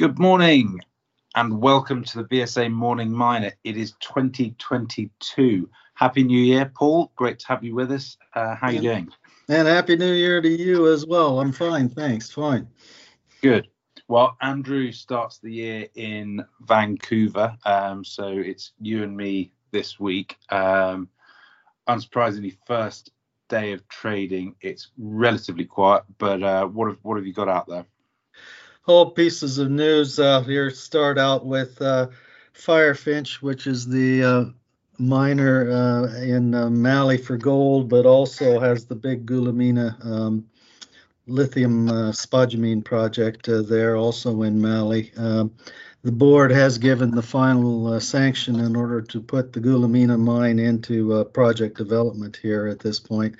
Good morning and welcome to the BSA Morning Miner. It is 2022. Happy New Year, Paul. Great to have you with us. Uh, how are you doing? And Happy New Year to you as well. I'm fine, thanks. Fine. Good. Well, Andrew starts the year in Vancouver, um, so it's you and me this week. Um, unsurprisingly, first day of trading, it's relatively quiet. But uh, what have what have you got out there? Whole pieces of news uh, here. Start out with uh, Firefinch, which is the uh, miner uh, in uh, Mali for gold, but also has the big Goulamina um, lithium uh, spodumene project there, also in Mali. Um, the board has given the final sanction in order to put the Goulamina mine into project development here at this point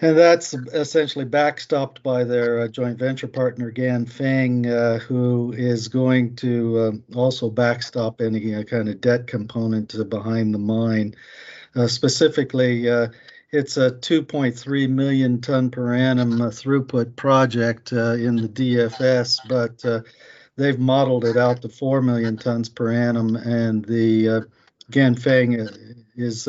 and that's essentially backstopped by their uh, joint venture partner Ganfeng, uh, who is going to uh, also backstop any uh, kind of debt component behind the mine. Uh, specifically, uh, it's a 2.3 million ton per annum throughput project in the DFS, but they've modeled it out to 4 million tons per annum, and the Ganfeng is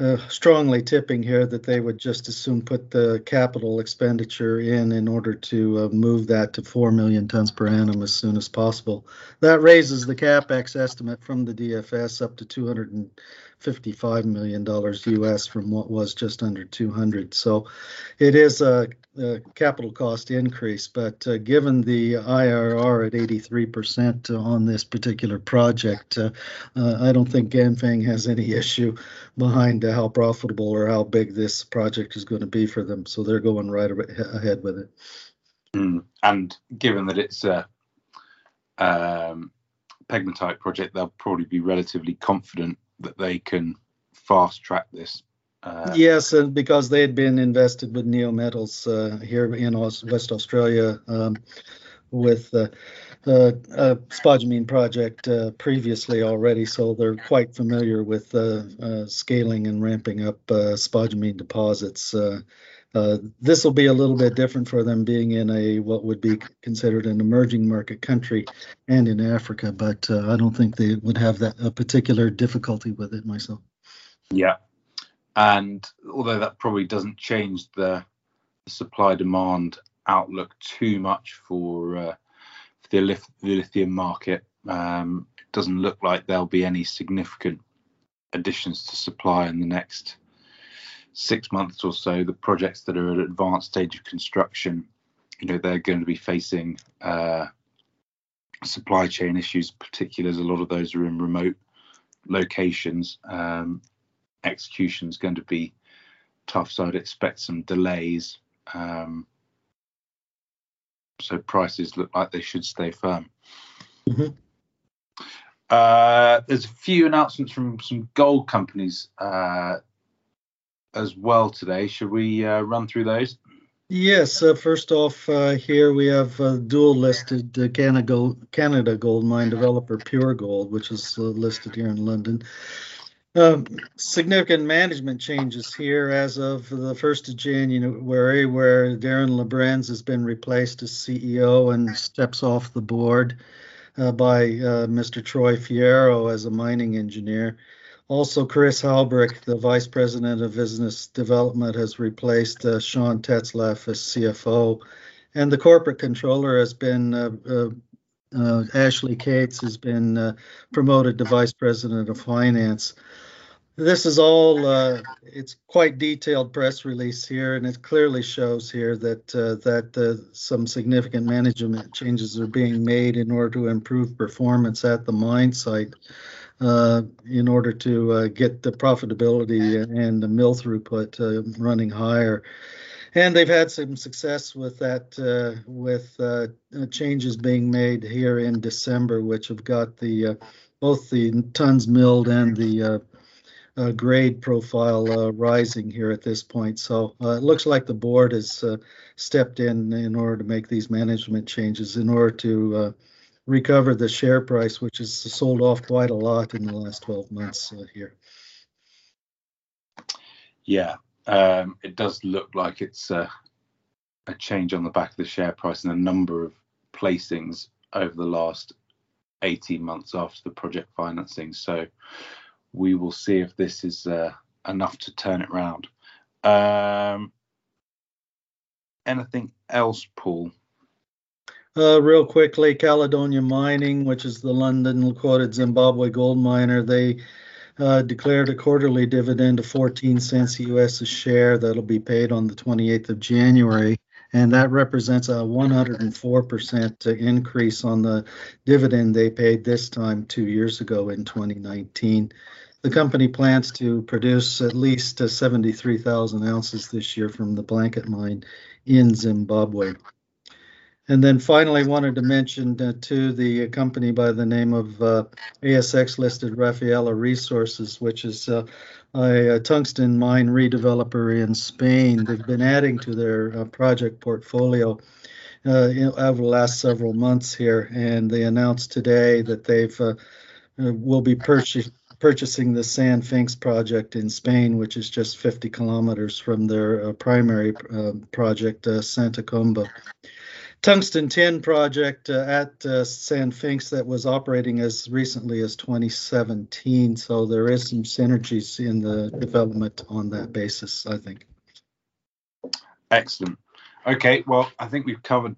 uh, strongly tipping here that they would just as soon put the capital expenditure in in order to uh, move that to 4 million tons per annum as soon as possible. That raises the capex estimate from the DFS up to 200 $55 million US from what was just under 200. So it is a, a capital cost increase, but uh, given the IRR at 83% on this particular project, uh, uh, I don't think Ganfeng has any issue behind how profitable or how big this project is going to be for them. So they're going right ahead with it. Mm. And given that it's a um, pegmatite project, they'll probably be relatively confident that they can fast track this. Uh, yes, and because they had been invested with Neometals uh, here in West Australia um, with uh, uh, a spodumene project uh, previously already, so they're quite familiar with uh, uh scaling and ramping up uh, spodumene deposits. Uh, this will be a little bit different for them being in a what would be considered an emerging market country and in Africa, but I don't think they would have that a particular difficulty with it myself. Yeah, and although that probably doesn't change the supply demand outlook too much for, uh, for the, the, lithium market, um, it doesn't look like there'll be any significant additions to supply in the next six months or so. The projects that are at advanced stage of construction, you know, they're going to be facing uh, supply chain issues, particularly as a lot of those are in remote locations. Um, execution is going to be tough, so I'd expect some delays. Um, so prices look like they should stay firm. Mm-hmm. Uh, there's a few announcements from some gold companies uh, as well today. Should we uh, run through those? Yes. Uh, first off, uh, here we have uh, dual listed Canada Gold, Canada Gold Mine developer Pure Gold, which is listed here in London. Um, significant management changes here as of the 1st of January, where Darin Labrenz has been replaced as CEO and steps off the board uh, by uh, Mr. Troy Fierro as a mining engineer. Also, Chris Haubrich, the Vice President of Business Development, has replaced uh, Sean Tetzlaff as CFO. And the corporate controller has been uh, uh, uh, Ashley Cates has been uh, promoted to vice president of finance. This is all, uh, it's quite detailed press release here, and it clearly shows here that that some significant management changes are being made in order to improve performance at the mine site, in order to uh, get the profitability and the mill throughput uh, running higher. And they've had some success with that, with changes being made here in December, which have got the both the tons milled and the uh, grade profile uh, rising here at this point. So uh, it looks like the board has uh, stepped in in order to make these management changes in order to uh, recover the share price, which has sold off quite a lot in the last 12 months uh, here. Yeah, um, it does look like it's a change on the back of the share price and a number of placings over the last 18 months after the project financing. So we will see if this is uh, enough to turn it round. Um, anything else, Paul? Uh, real quickly, Caledonia Mining, which is the London quoted Zimbabwe gold miner, they uh, declared a quarterly dividend of 14 cents US a share that'll be paid on the 28th of January. And that represents a 104% increase on the dividend they paid this time two years ago in 2019. The company plans to produce at least uh, 73,000 ounces this year from the Blanket mine in Zimbabwe. And then finally, wanted to mention uh, to the company by the name of uh, ASX listed Rafaella Resources, which is uh, a, a, tungsten mine redeveloper in Spain. They've been adding to their uh, project portfolio uh, you over the last several months here, and they announced today that they've uh, will be purchasing purchasing the San Finx project in Spain, which is just 50 kilometers from their primary project, Santa Comba tungsten tin project uh, at uh, San Finx that was operating as recently as 2017. So there is some synergies in the development on that basis, I think. Excellent. Okay, well, I think we've covered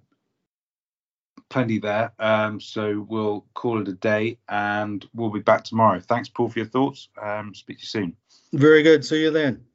plenty there. Um, so we'll call it a day and we'll be back tomorrow. Thanks, Paul, for your thoughts. Um, speak to you soon. Very good. See you then.